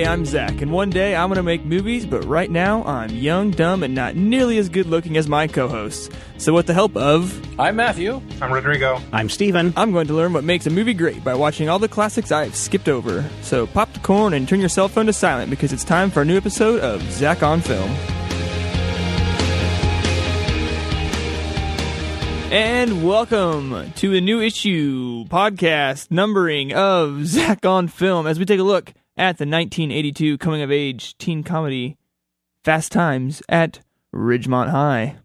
Hey, I'm Zach, and one day I'm going to make movies, but right now I'm young, dumb, and not nearly as good looking as my co hosts. So, with the help of, I'm Matthew. I'm Rodrigo. I'm Steven. I'm going to learn what makes a movie great by watching all the classics I've skipped over. So, pop the corn and turn your cell phone to silent because it's time for a new episode of Zach on Film. And welcome to a new issue podcast numbering of Zach on Film as we take a look at the 1982 coming of age teen comedy Fast Times at Ridgemont High.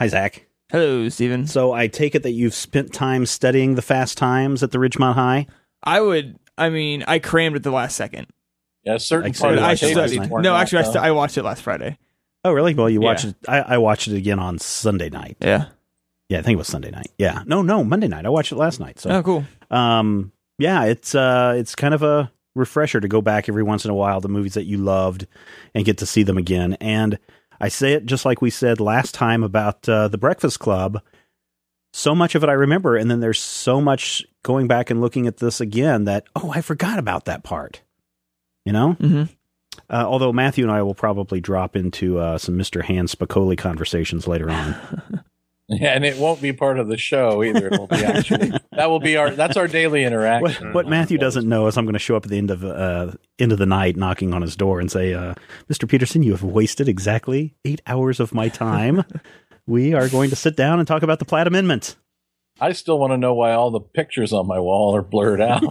Hi, Zach. Hello, Steven. So I take it that you've spent time studying the Fast Times at the Ridgemont High. I would, I mean, I crammed at the last second. Yeah, certain part I I studied. tables studied. weren't No, knocked actually, I, out. st- I watched it last Friday. Oh, really? Well, you watched Yeah. it. I, I watched it again on Sunday night. Yeah. Yeah, I think it was Sunday night. Yeah, no, no, Monday night. I watched it last night. So, Oh, cool. um, yeah, it's uh, it's kind of a refresher to go back every once in a while to movies that you loved and get to see them again. And I say it just like we said last time about uh, the Breakfast Club. So much of it I remember, and then there's so much going back and looking at this again that oh, I forgot about that part. You know, hmm uh, although Matthew and I will probably drop into uh, some Mr. Hand Spicoli conversations later on. Yeah, and it won't be part of the show either. It'll be actually that will be our that's our daily interaction. what Matthew doesn't know is I'm going to show up at the end of uh, end of the night, knocking on his door, and say, uh, "Mr. Peterson, you have wasted exactly eight hours of my time. we are going to sit down and talk about the Platt Amendment." I still want to know why all the pictures on my wall are blurred out.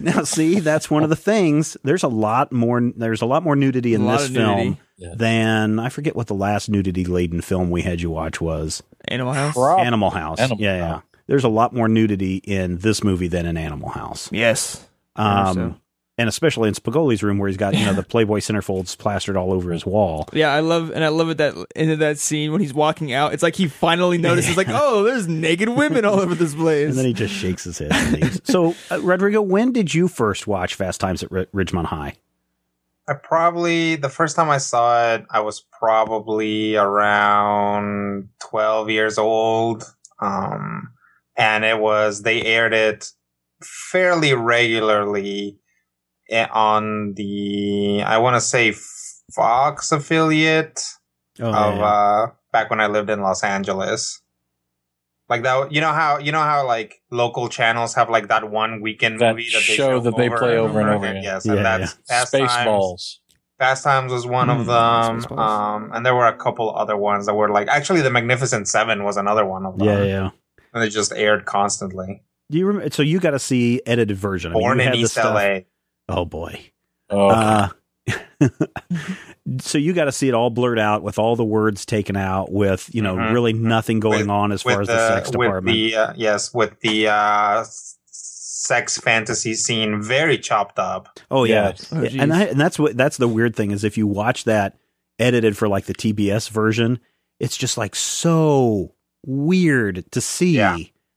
Now, see, that's one of the things. There's a lot more. There's a lot more nudity in this film Yeah. than I forget what the last nudity laden film we had you watch was. Animal House. Prob- Animal House. Animal yeah, yeah. There's a lot more nudity in this movie than in Animal House. Yes. Um, so. and especially in Spicoli's room where he's got you know the Playboy centerfolds plastered all over his wall. Yeah, I love and I love it that into that scene when he's walking out. It's like he finally notices, like, oh, there's naked women all over this place. And then he just shakes his head. And so, uh, Rodrigo, when did you first watch Fast Times at R- Ridgemont High? I probably the first time I saw it, I was probably around twelve years old, um, and it was they aired it fairly regularly eh, on the I want to say Fox affiliate Oh, of yeah. uh, back when I lived in Los Angeles. Like that, you know how you know how like local channels have like that one weekend That movie that they show that they play over and over again. again. Yes, Yeah, and that's Fast Times. Spaceballs. Fast Times was one of Hmm, them, um, and there were a couple other ones that were like actually the Magnificent Seven was another one of them. yeah, yeah. and they just aired constantly. Do you remember? So you got to see edited version. I mean, Born you in had the East stuff- LA. Oh boy. Oh, Uh, so you got to see it all blurred out with all the words taken out, with you know Mhm. really nothing going With- on as far as the, sex with department. the uh, yes, with the uh, sex fantasy scene very chopped up. oh yeah, yes. Oh, and. I, and that's what that's the weird thing is if you watch that edited for like the TBS version, it's just like so weird to see Yeah.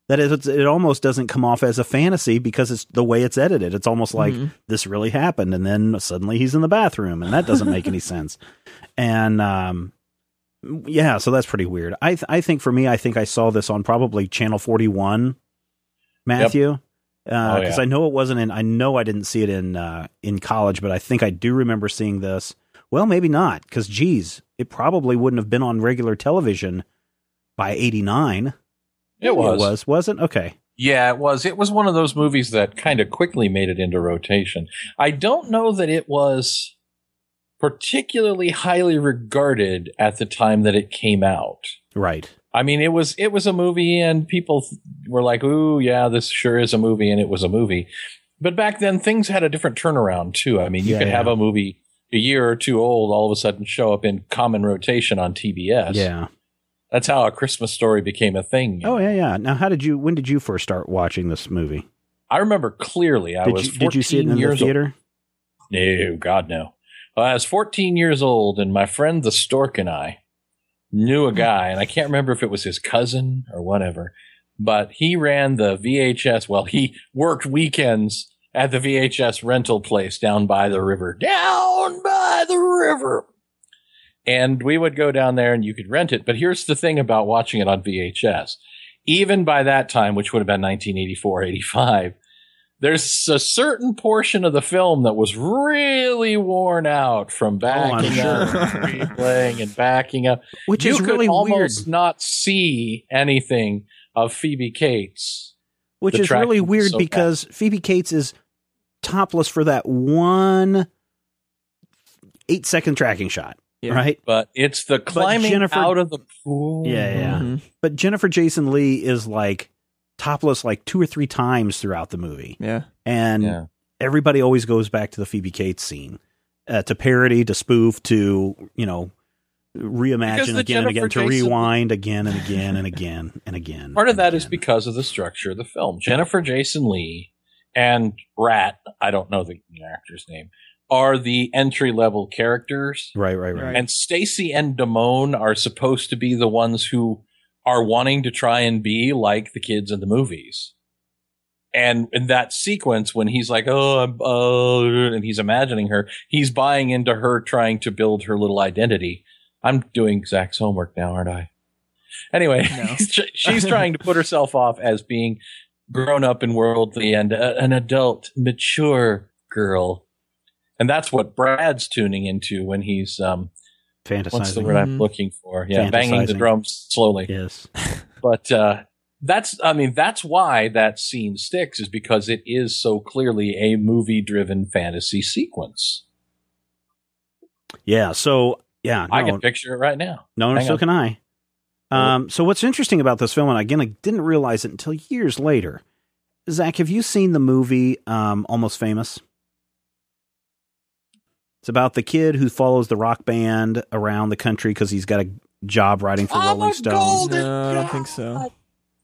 That it, it almost doesn't come off as a fantasy because it's the way it's edited. It's almost like Mhm. this really happened, and then suddenly he's in the bathroom, and that doesn't make any sense. And um, yeah, so that's pretty weird. I th- I think for me, I think I saw this on probably channel forty one, Matthew. Because Oh, yeah. I know it wasn't in. I know I didn't see it in uh, in college, but I think I do remember seeing this. Well, maybe not, because geez, it probably wouldn't have been on regular television by eighty nine. It was. It was, was it? Okay. Yeah, it was. It was one of those movies that kind of quickly made it into rotation. I don't know that it was particularly highly regarded at the time that it came out. Right. I mean, it was it was a movie, and people were like, "Ooh, yeah, this sure is a movie," and it was a movie. But back then, things had a different turnaround too. I mean, you Yeah, could have a movie a year or two old, all of a sudden show up in common rotation on TBS. Yeah. That's how a Christmas story became a thing. Oh yeah, yeah. Now, how did you? When did you first start watching this movie? I remember clearly. I Did was you did you see it in the years old. theater? No, God, no. Well, I was 14 years old, and my friend the stork and I knew a guy, and I can't remember if it was his cousin or whatever, but he ran the VHS. Well, he worked weekends at the VHS rental place down by the river. Down by the river. And we would go down there and you could rent it. But here's the thing about watching it on VHS. Even by that time, which would have been 1984, 85, there's a certain portion of the film that was really worn out from oh, backing sure. up, and replaying, and backing up. Which you is could really almost weird. not see anything of Phoebe Cates. Which is really weird so because Phoebe Cates is topless for that one eight second tracking shot, Yeah. right? But it's the climbing Jennifer- out of the pool. Yeah, yeah. Mhm. But Jennifer Jason Lee is like topless like two or three times throughout the movie, Yeah. and Yeah. everybody always goes back to the Phoebe Cates scene uh, to parody, to spoof, to you know reimagine the again and again, Jennifer to Jason- rewind again and again and again and again. Part of and that is again. because of the structure of the film. Jennifer Jason Lee and Rat, I don't know the actor's name, are the entry level characters. right, right, right. Right. And Stacy and Damone are supposed to be the ones who are wanting to try and be like the kids in the movies. And in that sequence, when he's like, oh, I'm, oh, and he's imagining her, he's buying into her trying to build her little identity. I'm doing Zach's homework now, aren't I? Anyway, No. she's trying to put herself off as being grown up and worldly and a, an adult, mature girl. And that's what Brad's tuning into when he's um, what's the word I'm Mhm. looking for? Yeah, banging the drums slowly. Yes. But uh, that's, I mean, that's why that scene sticks is because it is so clearly a movie-driven fantasy sequence. Yeah. So yeah, I can picture it right now. no, hang so on. can I. Um, so what's interesting about this film, and again, I didn't realize it until years later. Zach, have you seen the movie um, Almost Famous? It's about the kid who follows the rock band around the country because he's got a job writing for I'm Rolling a Stones. No, I don't think so.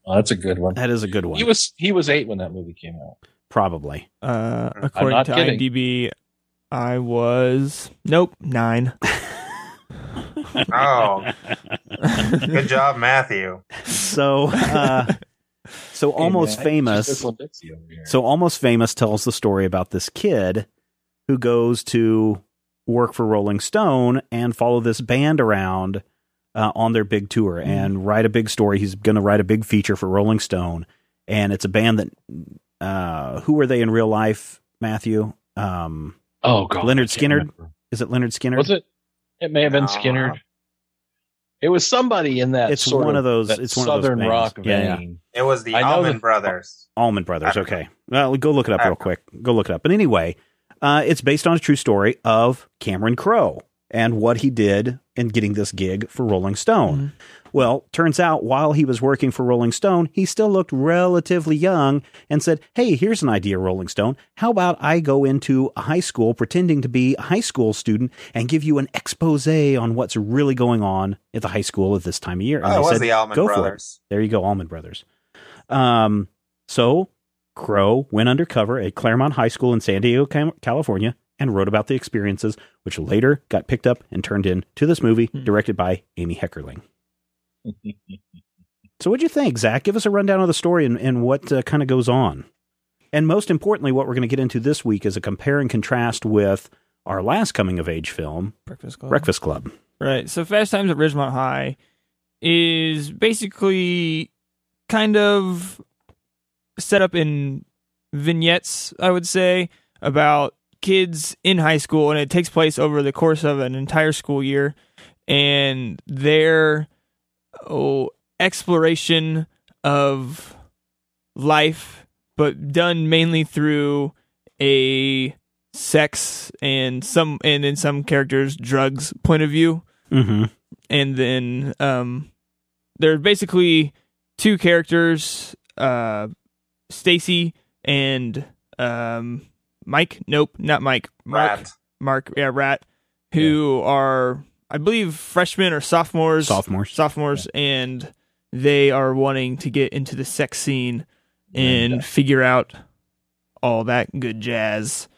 Oh, that's a good one. That is a good one. He was he was eight when that movie came out. Probably. Uh, according to kidding. IMDb, I was nope nine. Oh, good job, Matthew. So, uh, so Hey, almost man, famous. just Whistling Dixie over here. So almost famous tells the story about this kid who goes to work for Rolling Stone and follow this band around uh, on their big tour and write a big story. He's going to write a big feature for Rolling Stone, and it's a band that uh, who are they in real life? Matthew, um, oh god, Lynyrd Skynyrd? remember. is it Lynyrd Skynyrd? Was it? It may have been No. Skynyrd. It was somebody in that. It's sort one of those- that it's one of those southern rock Yeah, yeah. It was the I Allman the- Brothers. Allman Brothers. Okay. Well, go look it up real quick. Go look it up. But anyway, uh, it's based on a true story of Cameron Crowe and what he did in getting this gig for Rolling Stone. Mhm. Well, turns out while he was working for Rolling Stone, he still looked relatively young and said, Hey, here's an idea, Rolling Stone. How about I go into a high school pretending to be a high school student and give you an expose on what's really going on at the high school at this time of year? And Oh, they it was said, the Allman "Go for it." Brothers. There you go, Allman Brothers. Um, so Crowe went undercover at Clairemont High School in San Diego, California, and wrote about the experiences, which later got picked up and turned into this movie, Hmm. directed by Amy Heckerling. So, what'd you think, Zach? Give us a rundown of the story and, and what uh, kind of goes on. And most importantly, what we're going to get into this week is a compare and contrast with our last coming of age film, Breakfast Club. Breakfast Club. Right. So Fast Times at Ridgemont High is basically kind of set up in vignettes, I would say, about kids in high school, and it takes place over the course of an entire school year, and their oh, exploration of life, but done mainly through a sex and some and in some characters drugs point of view Mm-hmm. and then um there are basically two characters uh Stacy and um Mike nope not Mike Mark Rat. Mark yeah Rat who are I believe freshmen or sophomores Sophomores. sophomores and they are wanting to get into the sex scene and Linda. figure out all that good jazz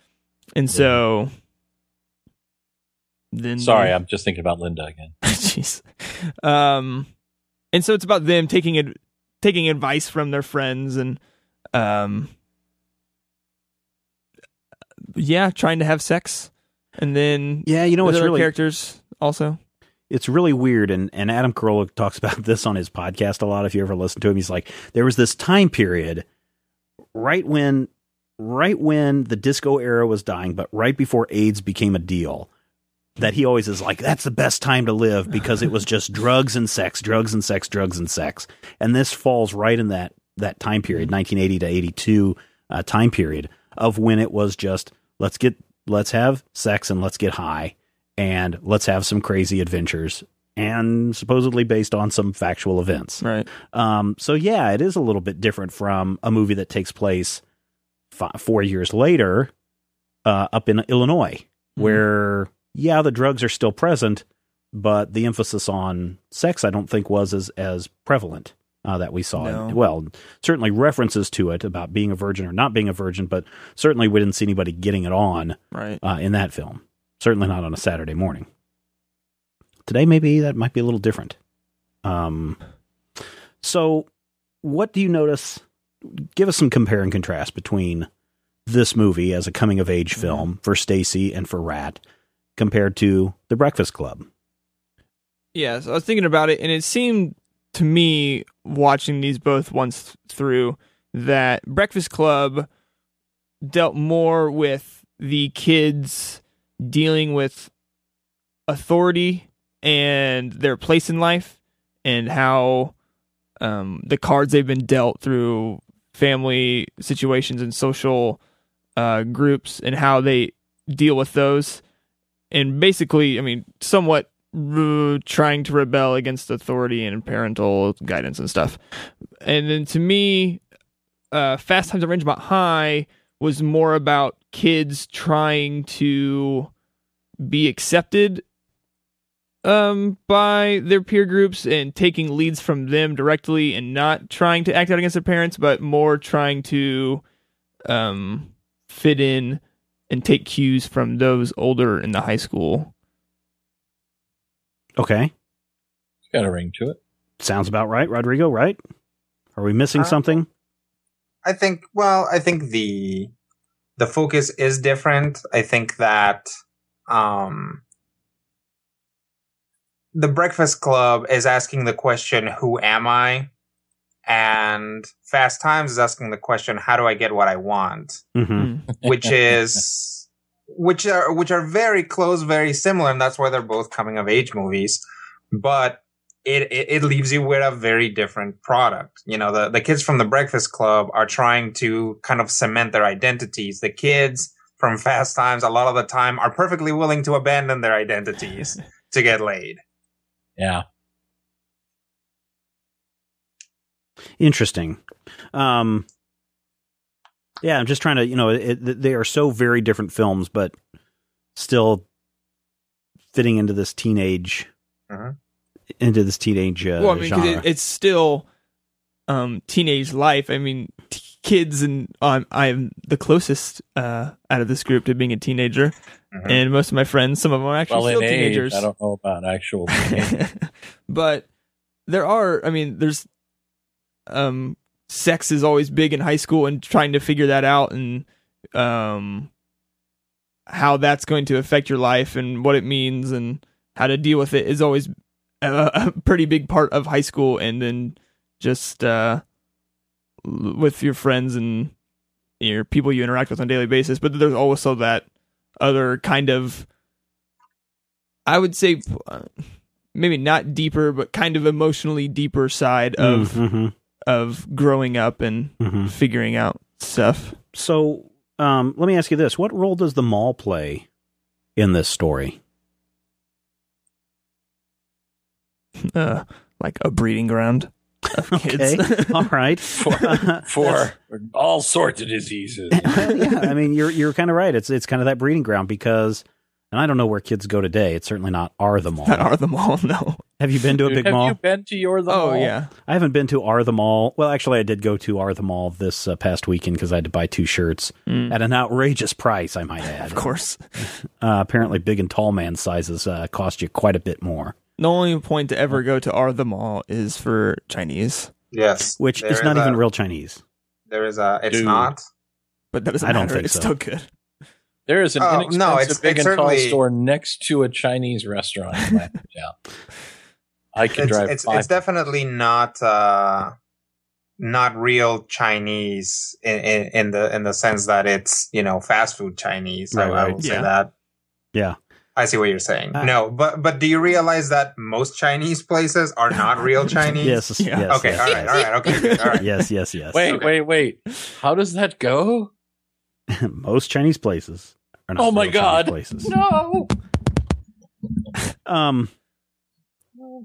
and so then Sorry, they- I'm just thinking about Linda again. Jeez. Um, and so it's about them taking it, taking advice from their friends, and um, yeah, trying to have sex, and then Yeah, you know what's really characters also. it's really weird and, and adam carolla talks about this on his podcast a lot if you ever listen to him he's like there was this time period right when right when the disco era was dying, but right before AIDS became a deal. That he always is like, that's the best time to live because it was just drugs and sex, drugs and sex, drugs and sex. And this falls right in that that time period, 1980 to 82 uh, time period of when it was just let's get let's have sex and let's get high and let's have some crazy adventures and supposedly based on some factual events. Right. Um, so yeah, it is a little bit different from a movie that takes place four years later uh, up in Illinois, Mm-hmm. where yeah, the drugs are still present, but the emphasis on sex, I don't think, was as as prevalent uh, that we saw. No. Well, certainly references to it about being a virgin or not being a virgin, but certainly we didn't see anybody getting it on Right. uh, in that film. Certainly not on a Saturday morning. Today, maybe that might be a little different. Um, so, what do you notice? Give us some compare and contrast between this movie as a coming of age film for Stacy and for Rat compared to The Breakfast Club. Yeah, so I was thinking about it, and it seemed to me, watching these both once through, that Breakfast Club dealt more with the kids dealing with authority and their place in life, and how um, the cards they've been dealt through family situations and social uh, groups, and how they deal with those. And basically, I mean, somewhat trying to rebel against authority and parental guidance and stuff. And then to me, uh, Fast Times at Ridgemont High was more about kids trying to be accepted um, by their peer groups and taking leads from them directly and not trying to act out against their parents, but more trying to um, fit in and take cues from those older in the high school. Okay, It's got a ring to it. sounds about right, Rodrigo. Right? Are we missing Uh, something? I think well, I think the the focus is different. I think that um the Breakfast Club is asking the question, who am I? And Fast Times is asking the question, how do I get what I want? Mm-hmm. Mm. Which is which are which are very close, very similar, and that's why they're both coming of age movies. But it, it, it leaves you with a very different product. You know, the, the kids from the Breakfast Club are trying to kind of cement their identities. The kids from Fast Times, a lot of the time, are perfectly willing to abandon their identities to get laid. Yeah. Interesting. Um, yeah, I'm just trying to, you know, it, it- they are so very different films, but still fitting into this teenage, Mhm. into this teenage uh, well, I mean, 'cause genre. it, it's still um, teenage life. I mean, t- kids and I'm I'm the closest uh, out of this group to being a teenager, Mhm. and most of my friends, some of them are actually Well, in still age, teenagers. I don't know about actual. but there are, I mean, there's um, sex is always big in high school, and trying to figure that out and um, how that's going to affect your life and what it means and how to deal with it is always a, a pretty big part of high school and then just uh, with your friends and your people you interact with on a daily basis. But there's also that other kind of i would say uh, maybe not deeper but kind of emotionally deeper side of Mhm, of growing up and mhm. figuring out stuff So, um, let me ask you this: What role does the mall play in this story? uh, like a breeding ground of kids Okay, all right. for for all sorts of diseases. Yeah, I mean, you're you're kind of right. It's it's kind of that breeding ground because, and I don't know where kids go today. It's certainly not are the mall. that are the mall no Have you been to a big Have mall? you been to your the oh mall? yeah I haven't been to Are the Mall. Well, actually, I did go to Are the Mall this uh, past weekend because I had to buy two shirts Mm. at an outrageous price. I might add. of course Uh, apparently, big and tall man sizes uh, cost you quite a bit more, the only point to ever go to are the mall is for chinese Yes. which is not a- even real Chinese. There is a. It's Dude. not. but that doesn't I don't matter think it's so. still good There is an Oh, inexpensive no, it's- big it's and tall store next to a Chinese restaurant in Latin Town. I can It's drive it's, it's definitely not. Uh, not real Chinese in, in, in the in the sense that it's you know fast food Chinese. Right, I, I right. will Yeah. say that. Yeah. I see what you're saying. Uh, no, but but do you realize that most Chinese places are not real Chinese? Yes. Yes Okay. yes, all right. yes. All right. Okay. good, All right. Yes, yes, yes. Wait, Okay. wait, wait. How does that go? Most Chinese places are not Oh my real Chinese God. places. No. Um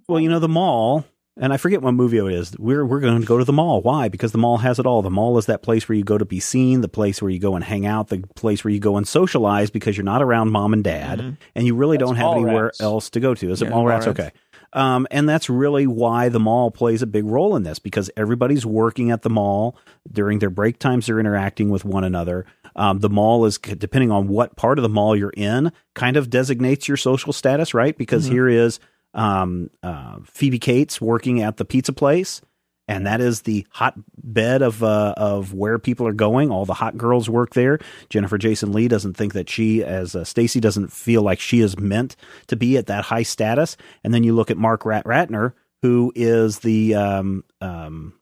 well, you know the mall, and I forget what movie it is. We're we're going to go to the mall. Why? Because the mall has it all. The mall is that place where you go to be seen, the place where you go and hang out, the place where you go and socialize because you're not around mom and dad, Mhm. and you really That's don't have anywhere Rats. else to go to. Is it Yeah, mall Mall rats? Rats. Okay. Um, and that's really why the mall plays a big role in this because everybody's working at the mall during their break times. They're interacting with one another. Um, the mall is depending on what part of the mall you're in, kind of designates your social status, right? Because Mhm. here is um, uh, Phoebe Cates working at the pizza place, and that is the hotbed of uh, of where people are going. All the hot girls work there. Jennifer Jason Lee doesn't think that she, as uh, Stacy, doesn't feel like she is meant to be at that high status. And then you look at Mark Rat Ratner, who is the um, um,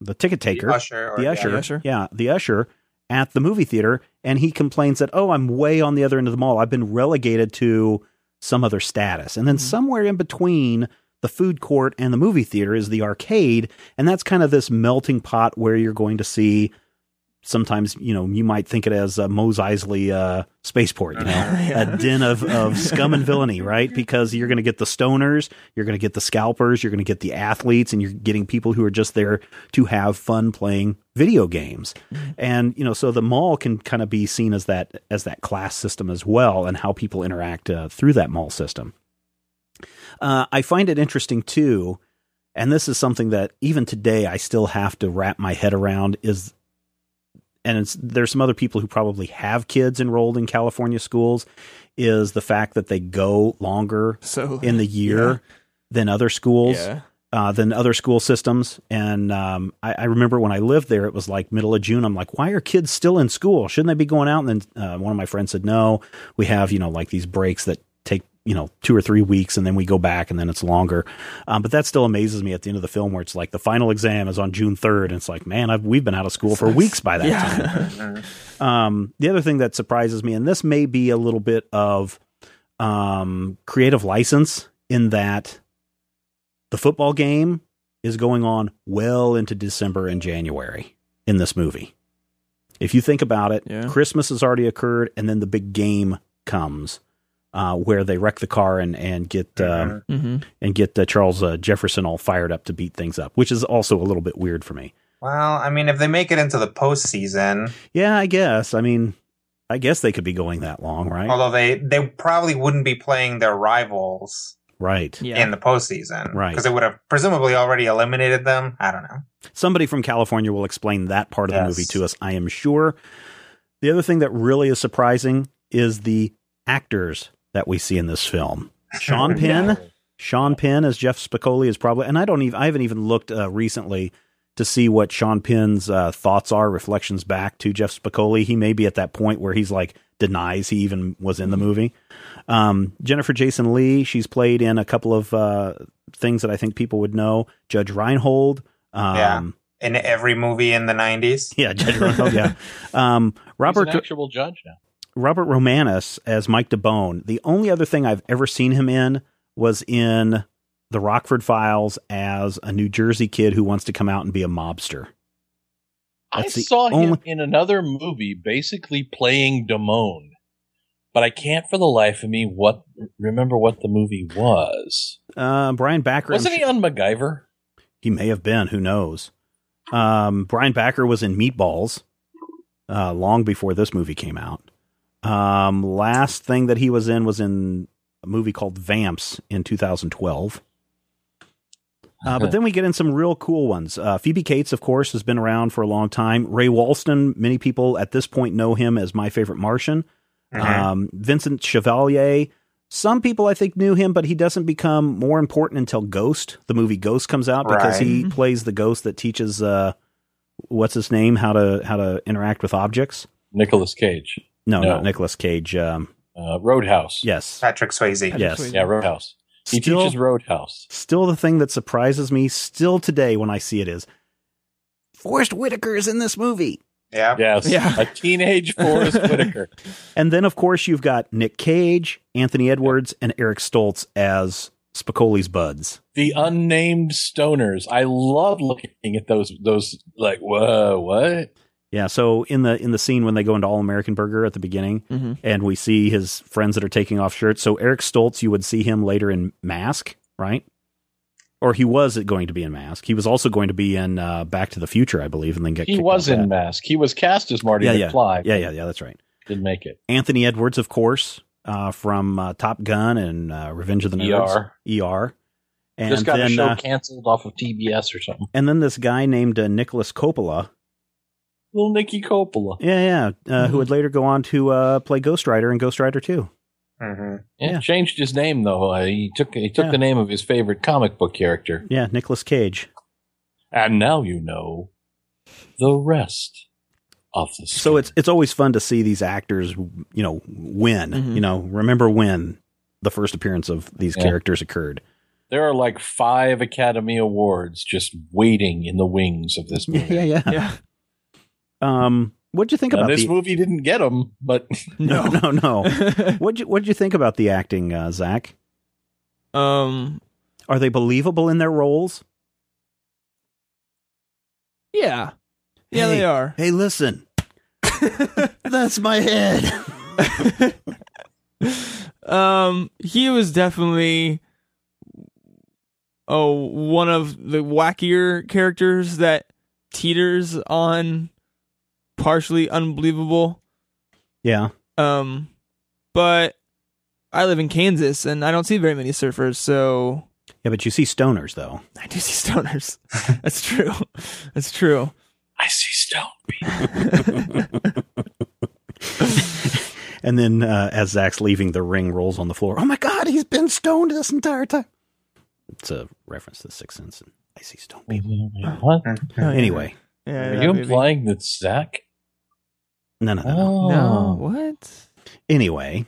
the ticket taker, The usher. Or, the yeah. usher, usher. yeah, the usher at the movie theater, and he complains that oh, I'm way on the other end of the mall. I've been relegated to some other status, and then Mhm. somewhere in between the food court and the movie theater is the arcade, and that's kind of this melting pot where you're going to see. Sometimes you know you might think it as a Mos Eisley uh, spaceport, you know, Yeah. a den of, of scum and villainy, right? Because you're going to get the stoners, you're going to get the scalpers, you're going to get the athletes, and you're getting people who are just there to have fun playing video games. And you know, so the mall can kind of be seen as that as that class system as well, and how people interact uh, through that mall system. Uh, I find it interesting too, and this is something that even today I still have to wrap my head around is and it's, there's some other people who probably have kids enrolled in California schools is the fact that they go longer So in the year Yeah. than other schools Yeah. Uh, than other school systems. And um, I, I remember when I lived there, it was like middle of June. I'm like, why are kids still in school? Shouldn't they be going out? And then uh, one of my friends said, no, we have you know like these breaks that take you know two or three weeks, and then we go back, and then it's longer. Um, but that still amazes me at the end of the film, where it's like the final exam is on June 3rd, and it's like, man, I've, we've been out of school for weeks by that time. Yeah. Mhm. Um, the other thing that surprises me, and this may be a little bit of um, creative license in that the football game is going on well into December and January in this movie. If you think about it, Yeah. Christmas has already occurred, and then the big game comes. Uh, where they wreck the car and and get um, Mhm. hmm and get uh, Charles uh, Jefferson all fired up to beat things up, which is also a little bit weird for me. Well, I mean, if they make it into the postseason, Yeah, I guess. I mean, I guess they could be going that long, right? although they they probably wouldn't be playing their rivals right. Yeah. in the postseason, Right. Because it would have presumably already eliminated them. I don't know. Somebody from California will explain that part of the movie to us, I am sure. The other thing that really is surprising is the actors that we see in this film. Sean Penn, Sean Penn as Jeff Spicoli is probably, and I don't even, I haven't even looked uh, recently to see what Sean Penn's uh, thoughts are, reflections back to Jeff Spicoli. He may be at that point where he's like denies he even was in the movie. Um, Jennifer Jason Lee, she's played in a couple of uh, things that I think people would know. Judge Reinhold. Um, Yeah. In every movie in the '90s, Yeah, Judge Reinhold. Yeah. Um, Robert, Robert an actual judge now. Robert Romanus as Mike Damone. The only other thing I've ever seen him in was in the Rockford Files as a New Jersey kid who wants to come out and be a mobster. I That's the saw him in another movie, basically playing Damone, but I can't for the life of me what remember what the movie was. Uh, Brian Backer. Wasn't he on MacGyver? He may have been. Who knows? Um, Brian Backer was in Meatballs uh, long before this movie came out. Um, last thing that he was in was in a movie called Vamps in 2012. Uh, but then we get in some real cool ones. Uh, Phoebe Cates, of course, has been around for a long time. Ray Walston, many people at this point know him as my favorite Martian. Mhm. Um, Vincent Chevalier. Some people I think knew him, but he doesn't become more important until Ghost, the movie Ghost, comes out because he plays the ghost that teaches uh, what's his name how to how to interact with objects. Nicolas Cage, No, No. not Nicolas Cage. Um, uh, Roadhouse. yes, Patrick Swayze. yes. Swayze. yeah, Roadhouse. He Still- teaches Roadhouse. Still, the thing that surprises me still today when I see it is Forest Whitaker is in this movie. Yeah. Yes. Yeah. A teenage Forest Whitaker. And then, of course, you've got Nick Cage, Anthony Edwards, and Eric Stoltz as Spicoli's buds. The unnamed stoners. I love looking at those those like whoa, what? Yeah. So in the in the scene when they go into All American Burger at the beginning, Mm-hmm. and we see his friends that are taking off shirts. So Eric Stoltz, you would see him later in Mask, right? Or he was going to be in Mask. He was also going to be in uh, Back to the Future, I believe, and then get He was in that. Mask. He was cast as Marty Yeah, yeah. McFly. Yeah, yeah, yeah. That's right. Didn't make it. Anthony Edwards, of course, uh, from uh, Top Gun and uh, Revenge of the Nerds. ER. ER. And Just got then, a show uh, canceled off of TBS or something. and then this guy named uh, Nicolas Coppola. Little Nicky Coppola. Yeah, yeah. Uh, Mm-hmm. Who would later go on to uh, play Ghost Rider in Ghost Rider 2. hmm Yeah, Yeah. changed his name though. Uh, he took he took Yeah. the name of his favorite comic book character. Yeah, Nicolas Cage. And now you know the rest of the story. So it's it's always fun to see these actors, you know, win. Mhm. You know, remember when the first appearance of these Yeah. characters occurred. there are like five Academy Awards just waiting in the wings of this movie. Yeah, yeah, yeah. Yeah. Um, what'd you think Now, about this the? movie didn't get them, but No, no, no. what'd you What'd you think about the acting, uh, Zach? um. Are they believable in their roles? Yeah. Yeah, Hey. they are. Hey, listen, that's my head. um, he was definitely oh one of the wackier characters that teeters on partially unbelievable. yeah, Um, but I live in Kansas and I don't see very many surfers, so yeah, but you see stoners though. I do see stoners. That's true. That's true. I see stone people. And then, uh, as Zach's leaving, the ring rolls on the floor. Oh my God, he's been stoned this entire time. It's a reference to the Sixth Sense. And I see stone people. What? Oh. Anyway, yeah, Are you implying that Zach? No, no, no, no. Oh, No, what? Anyway,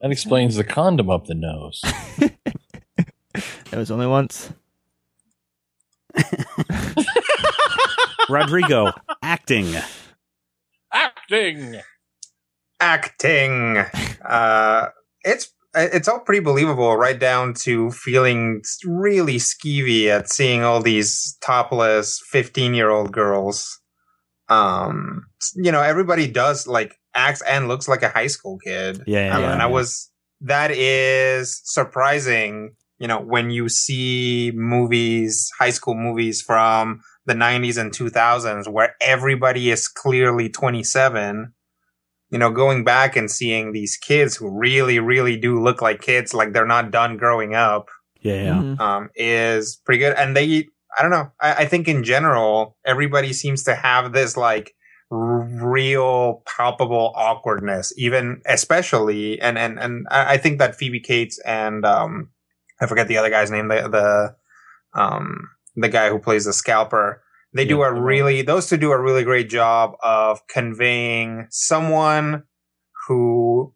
that explains the condom up the nose. It was only once. Rodrigo acting. Acting. Acting. Uh, it's it's all pretty believable, right down to feeling really skeevy at seeing all these topless fifteen year old girls. Um, you know, everybody does like acts and looks like a high school kid. Yeah, yeah, Um, yeah, and I was that is surprising. You know, when you see movies, high school movies from the 90s and 2000s, where everybody is clearly 27. You know, going back and seeing these kids who really, really do look like kids, like they're not done growing up, Yeah, yeah. Mhm. um, is pretty good. And they, I don't know, I, I think in general, everybody seems to have this like r- real palpable awkwardness, even especially, and, and, and I think that Phoebe Cates and, um, I forget the other guy's name, the, the, um, the guy who plays the scalper. They do a really, those two do a really great job of conveying someone who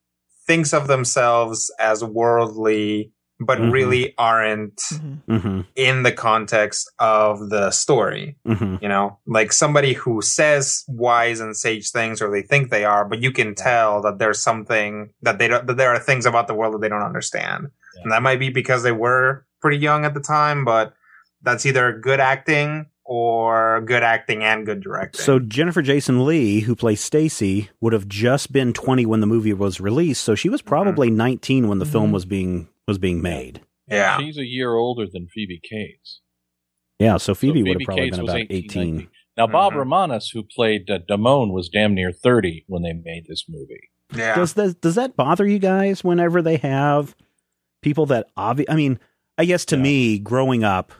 thinks of themselves as worldly, but Mhm. really aren't Mhm. Mm-hmm. in the context of the story. Mm-hmm. You know, like somebody who says wise and sage things, or they think they are, but you can tell that there's something that they don't, that there are things about the world that they don't understand. Yeah. And that might be because they were pretty young at the time, but that's either good acting or good acting and good directing. So Jennifer Jason Lee, who plays Stacy, would have just been 20 when the movie was released, so she was probably 19 when the film Mhm. was being was being made. yeah. She's a year older than Phoebe Cates. Yeah, so Phoebe So would have probably Cates been about 18. 19. Now, Bob Mhm. Romanus, who played uh, Damone, was damn near 30 when they made this movie. Yeah. Does that does that bother you guys whenever they have people that obvious? I mean, I guess to Yeah. me, growing up,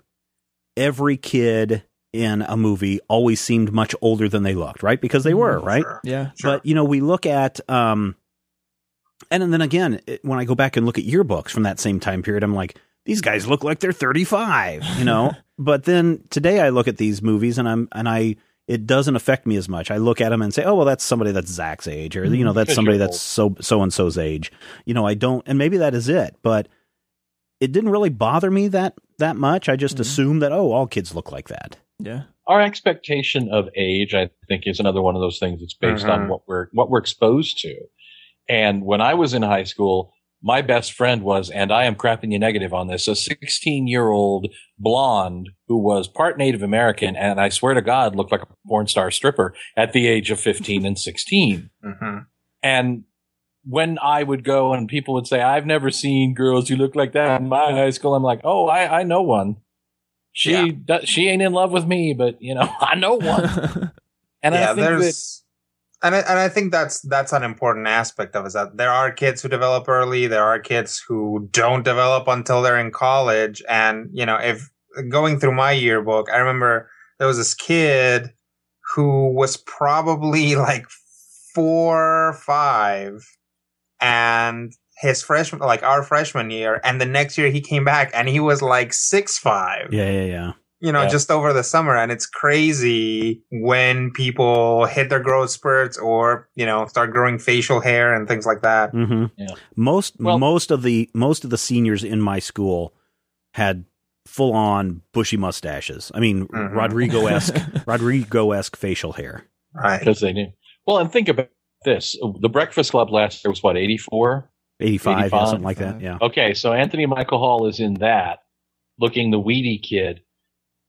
every kid in a movie always seemed much older than they looked, right? Because they were, right? Sure. Yeah. Sure. But you know, we look at um and then again, it- when I go back and look at yearbooks from that same time period, I'm like, these guys look like they're 35, you know? but then today I look at these movies and I'm and I it doesn't affect me as much. I look at them and say, "Oh, well, that's somebody that's Zach's age, or you know, that's somebody that's so so and so's age." You know, I don't, and maybe that is it, but it didn't really bother me that that much. I just Mhm. assume that oh, all kids look like that. Yeah. Our expectation of age, I think, is another one of those things that's based on Mhm. what we're what we're exposed to. And when I was in high school, my best friend was, and I am crapping you negative on this, a 16 year old blonde who was part Native American, and I swear to God, looked like a porn star stripper at the age of 15 and 16. hmm And when I would go and people would say, I've never seen girls who look like that in my high school, I'm like, oh, I, I know one. She Yeah. does, she ain't in love with me, but you know, I know one. And yeah, I think that, there's, and I, and I think that's that's an important aspect of it. Is that there are kids who develop early, there are kids who don't develop until they're in college, and you know, if going through my yearbook, I remember there was this kid who was probably like four five, and his freshman, like our freshman year, and the next year he came back and he was like six five Yeah, yeah, yeah. You know, Yeah. just over the summer. And it's crazy when people hit their growth spurts or, you know, start growing facial hair and things like that. hmm Yeah. Most Well- most of the most of the seniors in my school had full on bushy mustaches. I mean, Mhm. Rodrigo esque Rodrigo esque facial hair. Right. because they knew. Well, and think about this. The Breakfast Club last year was what, 84? 85, yeah, 85. something like that. Yeah. Okay, so Anthony Michael Hall is in that, looking the weedy kid.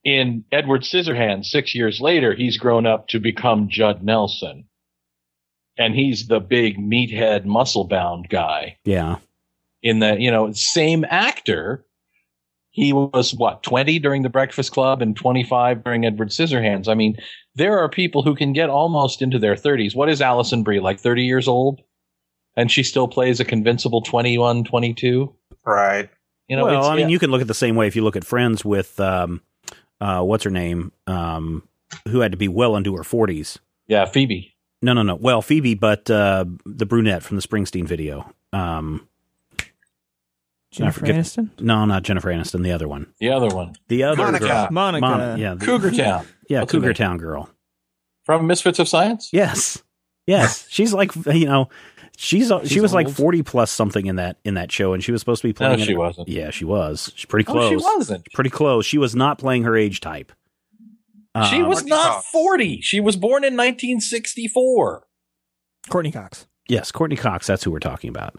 In Edward Scissorhands, six years later, he's grown up to become Judd Nelson. And he's the big meathead, muscle bound guy. Yeah. In the, you know, same actor. He was what, 20 during the Breakfast Club and 25 during Edward Scissorhands. I mean, there are people who can get almost into their 30s. What is Alison Brie, like 30 years old? And she still plays a convincible 21, 22? Right. You know, well, I mean, yeah. you can look at the same way if you look at Friends with um, uh, what's her name, um, who had to be well into her forties. yeah, Phoebe. No, no, no. Well, Phoebe, but uh, the brunette from the Springsteen video. Um, Jennifer forget- Aniston? no, not Jennifer Aniston. The other one. The other one. The other Monica. girl. Monica. Mon- yeah, the- Cougar Town. yeah, What's Cougar? Town girl. From Misfits of Science? Yes, yes. She's like you know, she's, she She's was like forty plus something in that in that show, and she was supposed to be playing. No, she it- wasn't. Yeah, she was. She's pretty Oh, close. she wasn't. Pretty close. She was not playing her age type. she Um, was Courteney not Cox. 40. She was born in 1964. Courteney Cox. Yes, Courteney Cox. That's who we're talking about.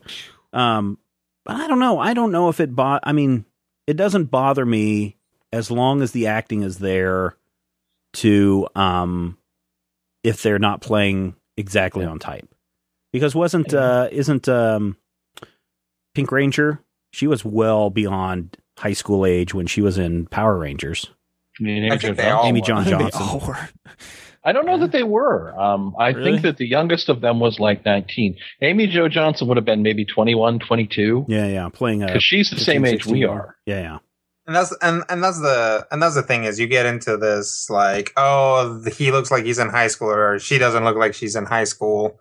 Um, but I don't know. I don't know if it. Bo- I mean, it doesn't bother me as long as the acting is there. To um, if they're not playing exactly on type, because wasn't uh isn't um, Pink Ranger? She was well beyond high school age when she was in Power Rangers. I, mean, I Amy think they all Amy was. John Johnson. I don't know that they were. Um, I Really? think that the youngest of them was like 19. Amy Jo Johnson would have been maybe 21, 22. Yeah, yeah, playing a Because she's the 15, same age 16 we are. Yeah, yeah. And that's and and that's the and that's the thing is you get into this like oh he looks like he's in high school or she doesn't look like she's in high school,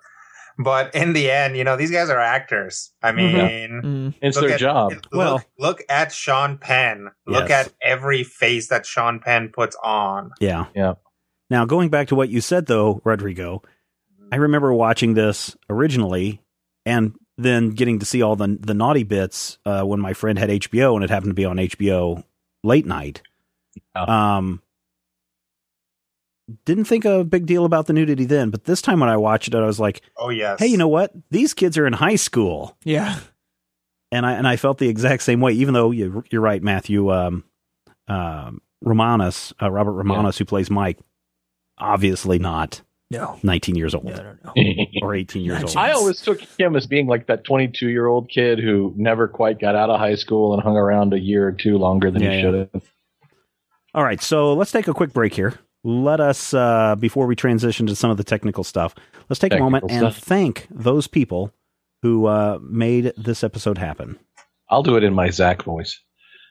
but in the end you know these guys are actors. I mean, Mm. It's Look their at- job. look, Well- look at Sean Penn. Look Yes. at every face that Sean Penn puts on. Yeah. Yeah. Now, going back to what you said, though, Rodrigo, I remember watching this originally and then getting to see all the the naughty bits uh, when my friend had HBO and it happened to be on HBO late night. Yeah. Um, didn't think a big deal about the nudity then, but this time when I watched it, I was like, Oh yes. "Hey, you know what? These kids are in high school." Yeah. and I and I felt the exact same way. Even though you, you're right, Matthew um, um, Romanus, uh, Robert Romanus, who plays Mike, obviously not No. 19 years old No, no, no. or 18 years old. I always took him as being like that 22 year old kid who never quite got out of high school and hung around a year or two longer than Yeah, he yeah. should have. All right, so let's take a quick break here. Let us, uh, before we transition to some of the technical stuff, let's take a moment Technical and thank those people who uh, made this episode happen. I'll do it in my Zach voice.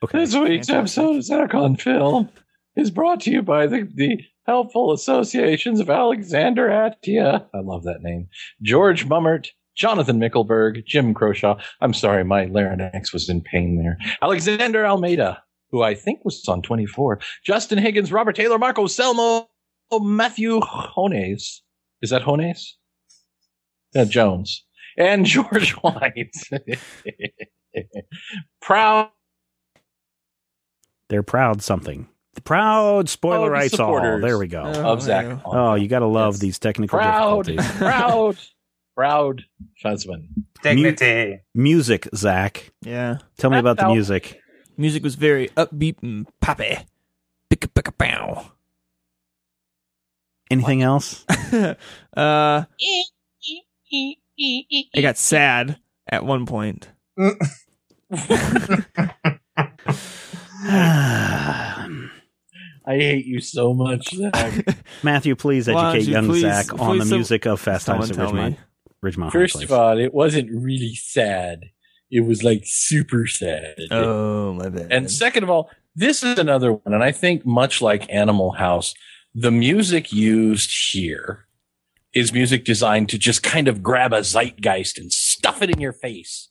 Okay. This week's episode of Zach on Film is brought to you by the, the helpful associations of Alexander Attia. I love that name. George Mummert, Jonathan Mickelberg, Jim Croshaw. I'm sorry, my larynx was in pain there. Alexander Almeida, who I think was on 24. Justin Higgins, Robert Taylor, Marco Selmo, Matthew Hones. Is that Hones? Yeah, Jones. And George White. Proud They're proud something. The proud spoiler Oh, rights all. supporters. There we go. Oh, of Zach. yeah. Oh, you got to love Yes. these technical proud, difficulties. proud, proud husband. Dignity. Music, Zach. Yeah. Tell me about the music. Music was very upbeat and poppy. Picka picka pow. Anything else? uh, it got sad at one point. I hate you so much, Zach. Matthew, please educate you young please- Zach on the music of Fast Someone Times at. Ridgemont. Ridgemont High, First please. of all, it wasn't really sad. It was like super sad. Oh, my bad. And second of all, this is another one. And I think much like Animal House, the music used here is music designed to just kind of grab a zeitgeist and stuff it in your face.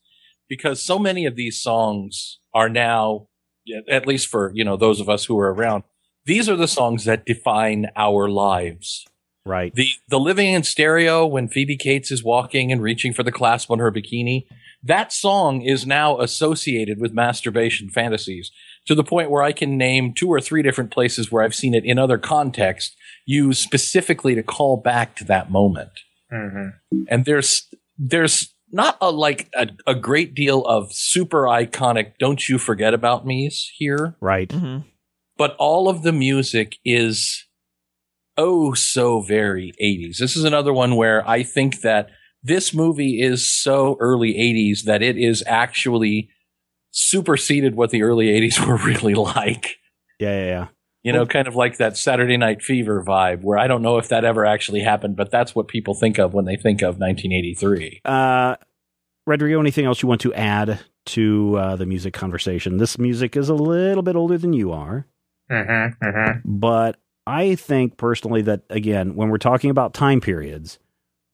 Because so many of these songs are now, at least for, you know, those of us who are around, these are the songs that define our lives. Right. The the living in stereo when Phoebe Cates is walking and reaching for the clasp on her bikini, that song is now associated with masturbation fantasies to the point where I can name two or three different places where I've seen it in other contexts used specifically to call back to that moment. Mhm. And there's there's not a like a, a great deal of super iconic don't you forget about me's here Right. Mhm. but all of the music is oh so very 80s. This is another one where I think that this movie is so early 80s that it is actually superseded what the early 80s were really like. Yeah, yeah, yeah. You know, kind of like that Saturday Night Fever vibe, where I don't know if that ever actually happened, but that's what people think of when they think of 1983. Uh, Rodrigo, anything else you want to add to uh, the music conversation? This music is a little bit older than you are, Mhm. Mhm. but I think personally that, again, when we're talking about time periods,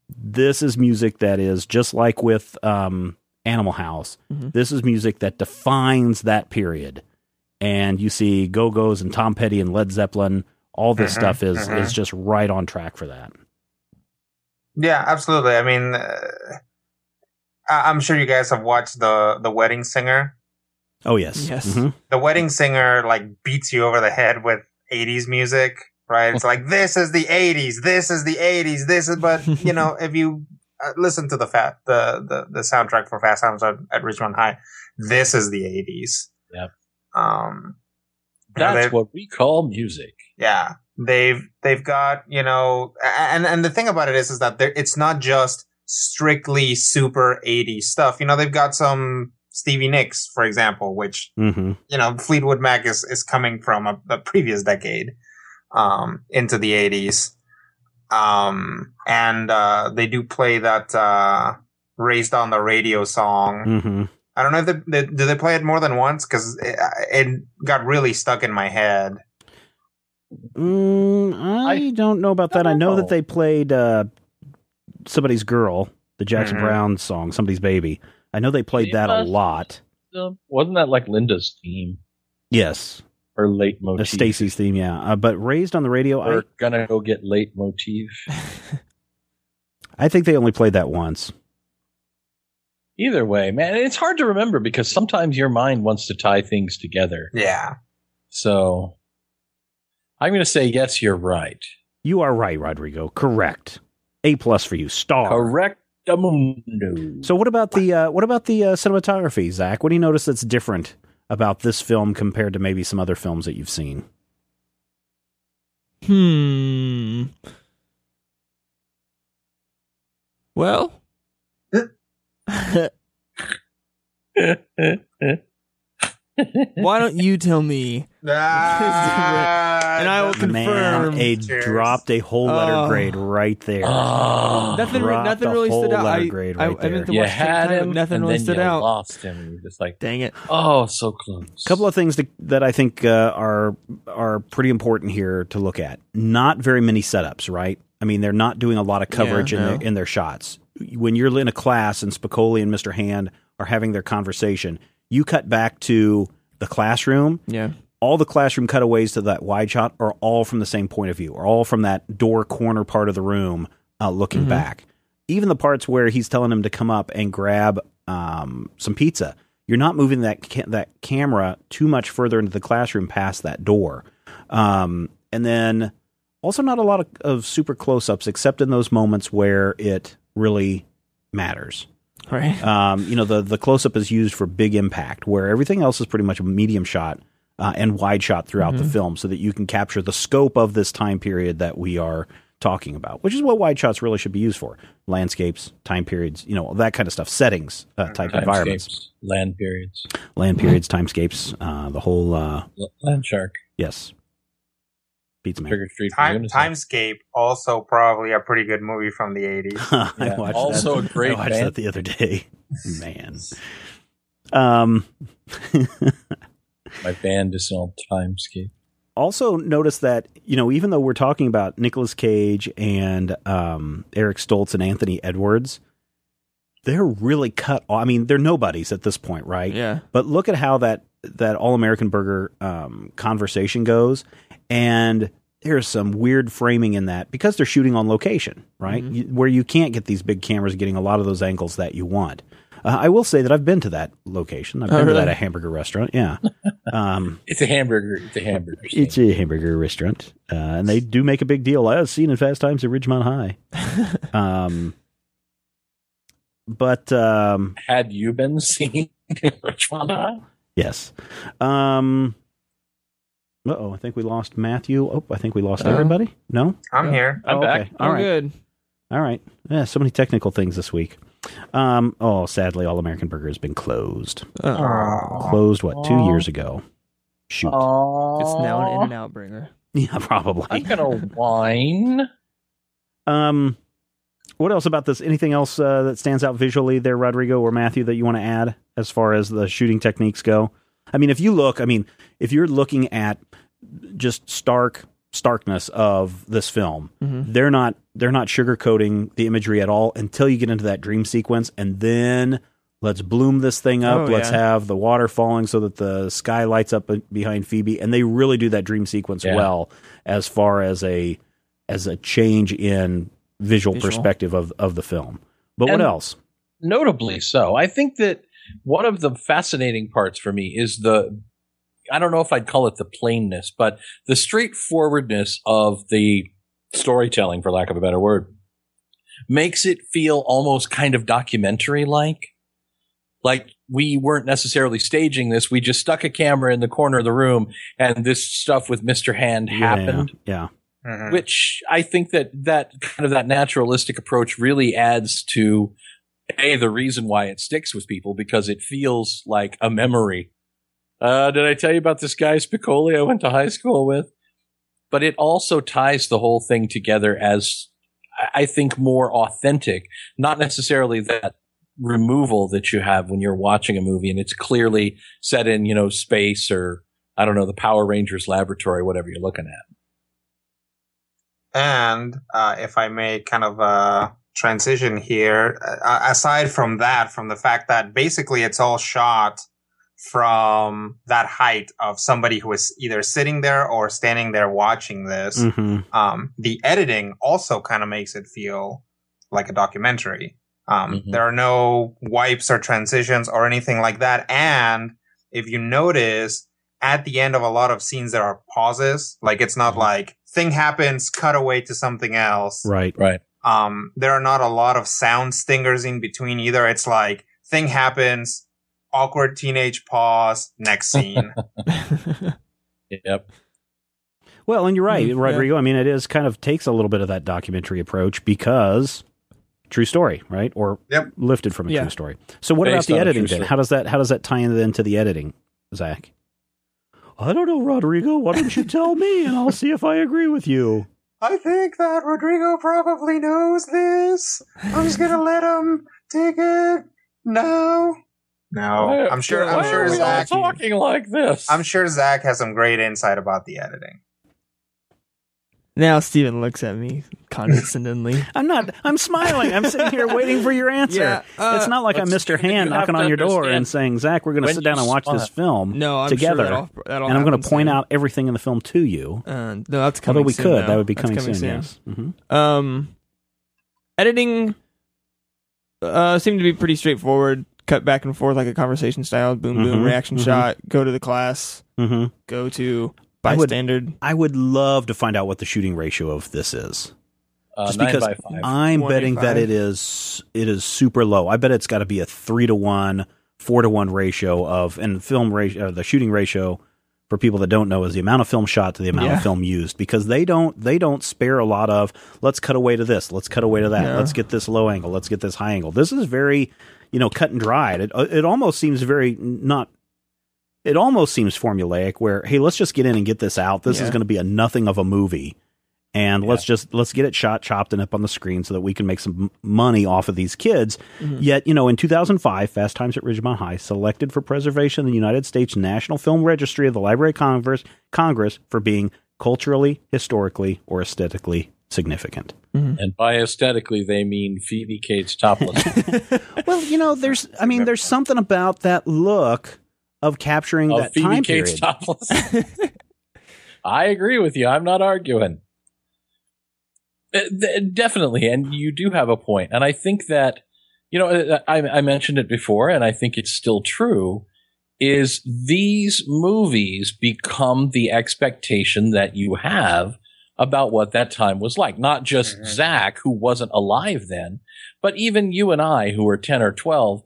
this is music that is just like with um, Animal House. Mhm. This is music that defines that period. And you see Go Go's and Tom Petty and Led Zeppelin. All this Mhm, stuff is mhm. is just right on track for that. Yeah, absolutely. I mean, uh, I- I'm sure you guys have watched the the Wedding Singer. Oh yes, Yes. Mhm. The Wedding Singer like beats you over the head with 80s music, right? It's like this is the 80s, this is the 80s, this is. But you know, if you uh, listen to the fat the, the the soundtrack for Fast Times at, at Richmond High, this is the 80s. Yep. Um, you know, That's what we call music. yeah they've they've got you know and and the thing about it is is that it's not just strictly super 80s stuff you know they've got some stevie nicks for example which Mhm. you know fleetwood mac is is coming from a, a previous decade um into the 80s um and uh they do play that uh raised on the radio song Mhm. i don't know if they, they do they play it more than once because it, it got really stuck in my head Mm, I, I don't know about that. I don't know that they played uh, somebody's girl, the Jackson Mhm. Browne song, somebody's baby. I know they played They that a lot. Wasn't that like Linda's theme Yes, or leitmotif? Stacy's theme. Yeah, uh, but raised on the radio, I, We're gonna go get leitmotif. I think they only played that once. Either way, man, it's hard to remember because sometimes your mind wants to tie things together. yeah So I'm going to say yes, you're right. You are right, Rodrigo. Correct. A plus for you. Star. Correct. So what about the uh, what about the uh, cinematography, Zach? What do you notice that's different about this film compared to maybe some other films that you've seen? Hmm. Well. Why don't you tell me? Ah, And I will the- Man, confirm. a Cheers. dropped a whole letter Oh. grade right there. Ah, Nothing, nothing really stood out. I, grade I, right I meant to you watch had him, but nothing and really then stood you out. lost him. You're just like, Dang it! oh, so close. A couple of things that, that I think uh, are are pretty important here to look at. Not very many setups, right? I mean, they're not doing a lot of coverage Yeah, in their in their shots. When you're in a class and Spicoli and Mr. Hand are having their conversation, you cut back to the classroom. Yeah, All the classroom cutaways to that wide shot are all from the same point of view, are all from that door corner part of the room, uh, looking Mhm. back. Even the parts where he's telling him to come up and grab um, some pizza, you're not moving that ca- that camera too much further into the classroom past that door. Um, and then also not a lot of, of super close ups, except in those moments where it really matters. Right. Um, you know, the the close up is used for big impact, where everything else is pretty much a medium shot uh, and wide shot throughout the film, so that you can capture the scope of this time period that we are talking about, which is what wide shots really should be used for: landscapes, time periods, you know, that kind of stuff, settings, uh, type environments, land periods, land periods, timescapes, uh, the whole. Uh, L- land shark, yes, pizza man. Trigger Street. Time, Timescape, also probably a pretty good movie from the 80s. I Yeah, watched also that. a great I watched band. that the other day. Man. Um. My band is called Timescape. also notice that you know even though we're talking about Nicolas Cage and um, Eric Stoltz and Anthony Edwards, they're really cut. off. I mean, they're nobodies at this point, right? Yeah. But look at how that that All American Burger um, conversation goes, and there's some weird framing in that because they're shooting on location, right? Mhm. You, where you can't get these big cameras getting a lot of those angles that you want. Uh, I will say that I've been to that location. I've Oh, been to that a hamburger restaurant. Yeah. Um, It's a hamburger. It's a hamburger. it's a hamburger restaurant, uh, and they do make a big deal. As seen in Fast Times at Ridgemont High. Um, but um, Had you been seen Richmond High? Yes. Um, oh, I think we lost Matthew. Oh, I think we lost Oh. everybody. No, I'm Yeah. here. I'm oh, back. Okay. All oh, right. good. All right. Yeah, so many technical things this week. Um, oh, sadly, All American Burger has been closed. Uh, Closed what two Aw. years ago? Shoot. it's now an in and out bringer. Yeah, probably. I'm gonna whine. Um, what else about this? Anything else uh, that stands out visually there, Rodrigo or Matthew, that you want to add as far as the shooting techniques go? I mean, if you look, I mean, if you're looking at just stark starkness of this film, Mhm. they're not they're not sugarcoating the imagery at all until you get into that dream sequence, and then let's bloom this thing up. Oh, let's yeah. have the water falling so that the sky lights up behind Phoebe, and they really do that dream sequence Yeah. well as far as a as a change in visual, Visual. perspective of of the film. But what else? Notably so. I think that one of the fascinating parts for me is the I don't know if I'd call it the plainness, but the straightforwardness of the storytelling, for lack of a better word, makes it feel almost kind of documentary like. Like we weren't necessarily staging this. We just stuck a camera in the corner of the room and this stuff with Mr. Hand happened Yeah, Mhm. which I think that that kind of that naturalistic approach really adds to a the reason why it sticks with people because it feels like a memory. Uh, did I tell you about this guy Spicoli I went to high school with? But it also ties the whole thing together as I think more authentic, not necessarily that removal that you have when you're watching a movie and it's clearly set in, you know, space or I don't know, the Power Rangers laboratory, whatever you're looking at. And uh, if I may kind of uh, transition here, uh, aside from that, from the fact that basically it's all shot from that height of somebody who is either sitting there or standing there watching this, hmm um, the editing also kind of makes it feel like a documentary. Um, Mhm. There are no wipes or transitions or anything like that. And if you notice, at the end of a lot of scenes, there are pauses. Like it's not Mhm. like thing happens, cut away to something else. right. Right. Um, there are not a lot of sound stingers in between either. It's like thing happens, awkward teenage pause, next scene. Yep. Well, and you're right, Mm, yeah. Rodrigo. I mean, it is kind of takes a little bit of that documentary approach because true story, right? Or Yep. lifted from a Yeah. true story. So, what Based about the editing then? story. How does that how does that tie into the editing, Zach? I don't know, Rodrigo. Why don't you tell me, and I'll see if I agree with you. I think that Rodrigo probably knows this. I'm just gonna let him take it. No. No. I'm sure I'm Why sure are we all Zach talking like this. I'm sure Zach has some great insight about the editing. Now Steven looks at me condescendingly. I'm not. I'm smiling. I'm sitting here waiting for your answer. Yeah, uh, it's not like I'm let's- Mr. Hand knocking on your door and saying, "Zach, we're going to sit down and watch this spot- film, No, I'm Together. sure that'll, that'll and I'm going to point soon. out everything in the film to you." Uh, no, that's coming. Although we soon could, now. that would be That's coming, soon. Yes. hmm Um, editing uh, seemed to be pretty straightforward. cut back and forth like a conversation style, boom, boom, Mhm, reaction mhm. shot, go to the class, hmm go to I would- I would love to find out what the shooting ratio of this is. Uh, Just because by five. I'm One betting that it is it is super low. I bet it's got to be a three to one, four to one ratio of and film ratio. Uh, the shooting ratio for people that don't know is the amount of film shot to the amount Yeah. of film used because they don't they don't spare a lot of let's cut away to this, let's cut away to that, Yeah. let's get this low angle, let's get this high angle. This is very you know cut and dried. It it almost seems very not. It almost seems formulaic where hey let's just get in and get this out. This is going to be a nothing of a movie and Yeah. let's just let's get it shot chopped and up on the screen so that we can make some money off of these kids Mhm. yet you know in 2005 fast times at ridgemont high selected for preservation in the united states national film registry of the library of congress congress for being culturally historically or aesthetically significant and by aesthetically, they mean Phoebe Cates topless. well you know there's i mean there's something about that look of capturing of that Phoebe time Cates period topless. I agree with you. I'm not arguing. Uh, Definitely, and you do have a point. And I think that you know uh, I, I mentioned it before, and I think it's still true. Is these movies become the expectation that you have about what that time was like? Not just Mhm. Zach, who wasn't alive then, but even you and I, who were ten or twelve.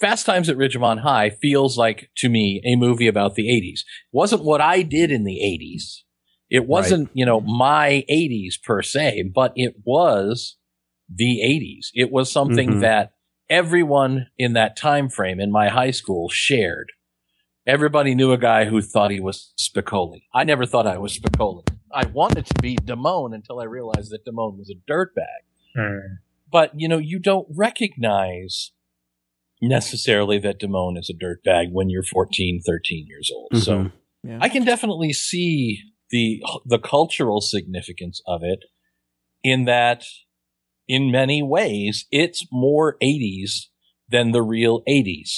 Fast Times at Ridgemont High feels like to me a movie about the 80s. It wasn't what I did in the 80s. It wasn't, you know, my 80s per se, but it was the 80s. It was something Mhm. that everyone in that time frame in my high school shared. Everybody knew a guy who thought he was Spicoli. I never thought I was Spicoli. I wanted to be Damone until I realized that Damone was a dirtbag Hmm. but you know you don't recognize necessarily that Damone is a dirtbag when you're 14 13 years old so Mhm. Yeah. i can definitely see the the cultural significance of it in that in many ways it's more 80s than the real 80s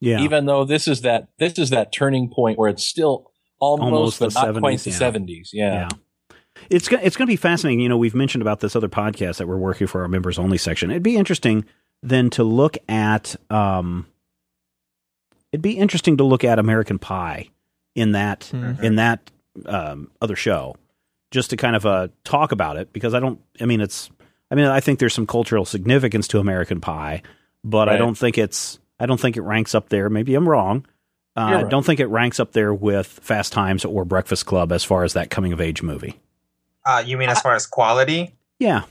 yeah even though this is that this is that turning point where it's still almost, Almost but the not quite 70s, the yeah. 70s yeah, Yeah. It's go- it's going to be fascinating. You know, we've mentioned about this other podcast that we're working for our members only section. It'd be interesting then to look at. Um, it'd be interesting to look at American Pie in that Mhm. in that um, other show, just to kind of uh, talk about it because I don't. I mean, it's. I mean, I think there's some cultural significance to American Pie, but I don't think it's. I don't think it ranks up there. Maybe I'm wrong. Uh, You're I don't think it ranks up there with Fast Times or Breakfast Club as far as that coming of age movie. Uh, you mean as far as quality? Yeah.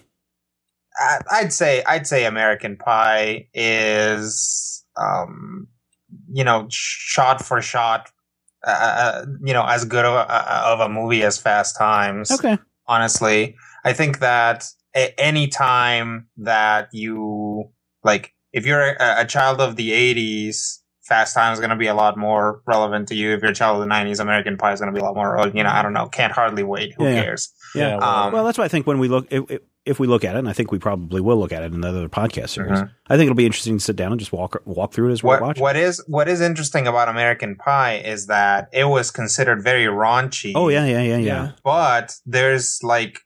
I, I'd say I'd say American Pie is, um, you know, shot for shot, uh, you know, as good of a, of a movie as Fast Times. Okay. honestly. I think that a- any time that you like, if you're a, a child of the '80s, Fast Times is going to be a lot more relevant to you. If you're a child of the '90s, American Pie is going to be a lot more. You know, I don't know. Can't hardly wait. Who Yeah, yeah. cares? Yeah. well, Um, Well, that's why I think when we look, if, if- if we look at it, and I think we probably will look at it in the other podcast series, Mhm. I think it'll be interesting to sit down and just walk walk through it as we're What watching. what is what is interesting about American Pie is that it was considered very raunchy. Oh yeah, yeah, yeah, yeah. Yeah. but there's like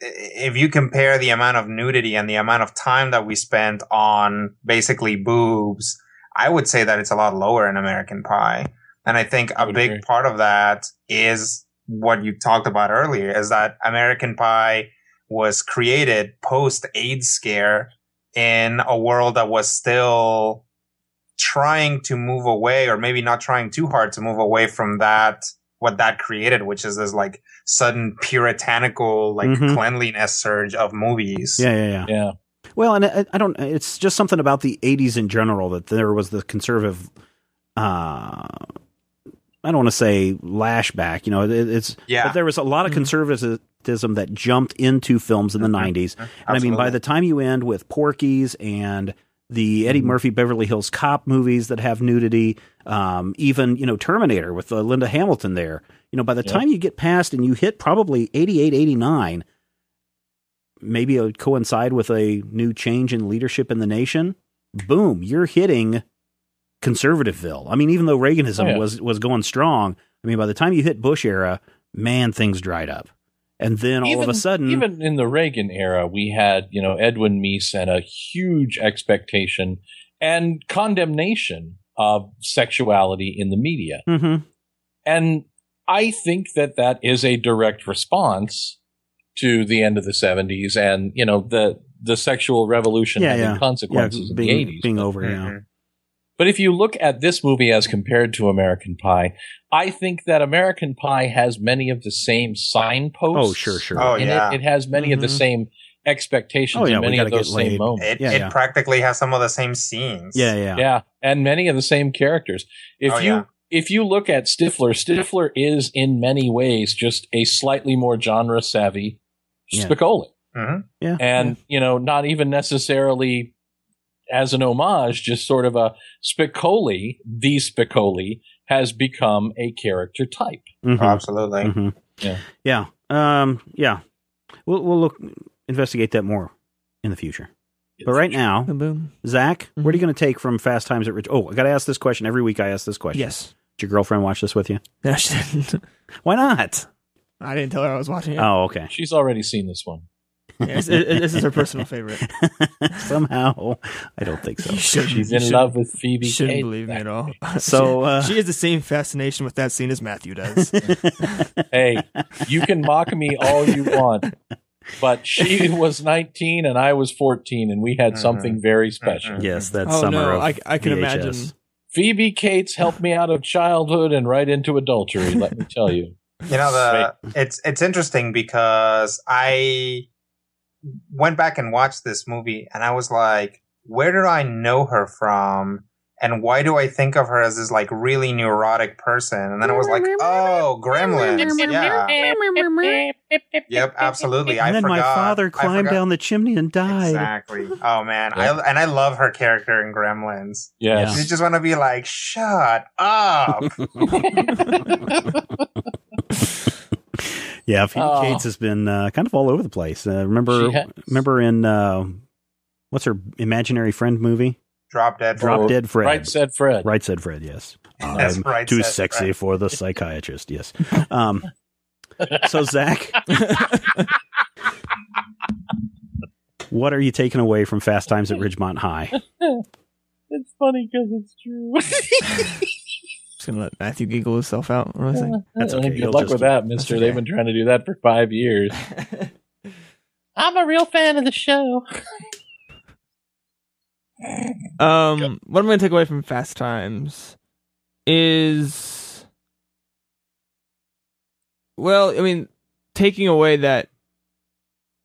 if you compare the amount of nudity and the amount of time that we spent on basically boobs i would say that it's a lot lower in american pie and i think I a would big agree. part of that is what you talked about earlier is that american pie was created post aids scare in a world that was still trying to move away or maybe not trying too hard to move away from that what that created which is this like sudden puritanical like Mhm. cleanliness surge of movies Yeah, yeah, yeah. yeah Well, and I, I don't. It's just something about the '80s in general that there was the conservative. uh I don't want to say lashback. You know, it, it's yeah but there was a lot of Mhm. Conservatism that jumped into films in the Mhm. '90s. And I mean, by the time you end with Porky's and the Eddie Mhm. Murphy Beverly Hills Cop movies that have nudity, um, even you know Terminator with uh, Linda Hamilton there. You know, by the Yep. time you get past and you hit probably 88, 89, maybe it would coincide with a new change in leadership in the nation. Boom, you're hitting conservativeville. I mean, even though Reaganism Oh, yeah. was was going strong, I mean, by the time you hit Bush era, man, things dried up. And then all of a sudden, even in the Reagan era, we had, you know, Edwin Meese and a huge expectation and condemnation of sexuality in the media. Mm-hmm. And I think that that is a direct response to the end of the 70s and, you know, the, the sexual revolution Yeah, having yeah. Yeah, consequences in the being, 80s. being over, yeah. But if you look at this movie as compared to American Pie, I think that American Pie has many of the same signposts. Oh, sure, sure. Oh, in yeah. it. It has many of the Mhm. same expectations Oh, yeah, and we many gotta of those get same laid. moments. It, Yeah, it yeah. practically has some of the same scenes. yeah, yeah, Yeah, and many of the same characters. If Oh, you yeah. if you look at Stifler, Stifler is in many ways just a slightly more genre savvy Yeah. Spicoli. hmm yeah. and you know not even necessarily as an homage just sort of a spicoli the spicoli has become a character type Mhm. Oh, absolutely. Mhm. Yeah. yeah, um, yeah. We'll we'll look investigate that more in the future. But right now, Boom, boom. Zach, what are you Mhm. going to take from Fast Times at Rich? Oh, I got to ask this question every week. I ask this question. Yes. Did your girlfriend watch this with you? No, she didn't. Why not? I didn't tell her I was watching it. Oh, okay. she's already seen this one Yes, it- it- this is her personal favorite. Somehow, I don't think so. She's in love with phoebe You shouldn't Cates. believe me at all. So, uh, she, she has the same fascination with that scene as Matthew does. hey you can mock me all you want but she was 19 and i was 14 and we had Mhm. something very special Mhm. yes, that oh summer no, of I, I can VHS. imagine. phoebe cates helped me out of childhood and right into adultery let me tell you You know the it's it's interesting because I went back and watched this movie and I was like, where did I know her from? And why do I think of her as this like really neurotic person? And then I was like, oh, Gremlins. Yeah. Yep, absolutely. I And then forgot. my father climbed down the chimney and died. Exactly. Oh man, Yeah. I and I love her character in Gremlins. yes You just want to be like, shut up. Yeah, Phoebe Oh. Cates has been uh, kind of all over the place. Uh, remember, remember in uh, what's her imaginary friend movie? Drop dead. Drop Oh, Dead Fred. right said fred Right said Fred. Yes, That's I'm right too said sexy Fred. for the psychiatrist. Yes. Um, so Zach, what are you taking away from Fast Times at Ridgemont High? it's funny because it's true Just gonna let Matthew giggle himself out. What was I? That's okay. Good You'll luck with that, Mister. okay. They've been trying to do that for five years. I'm a real fan of the show. Um, what I'm going to take away from Fast Times is, well, I mean, taking away that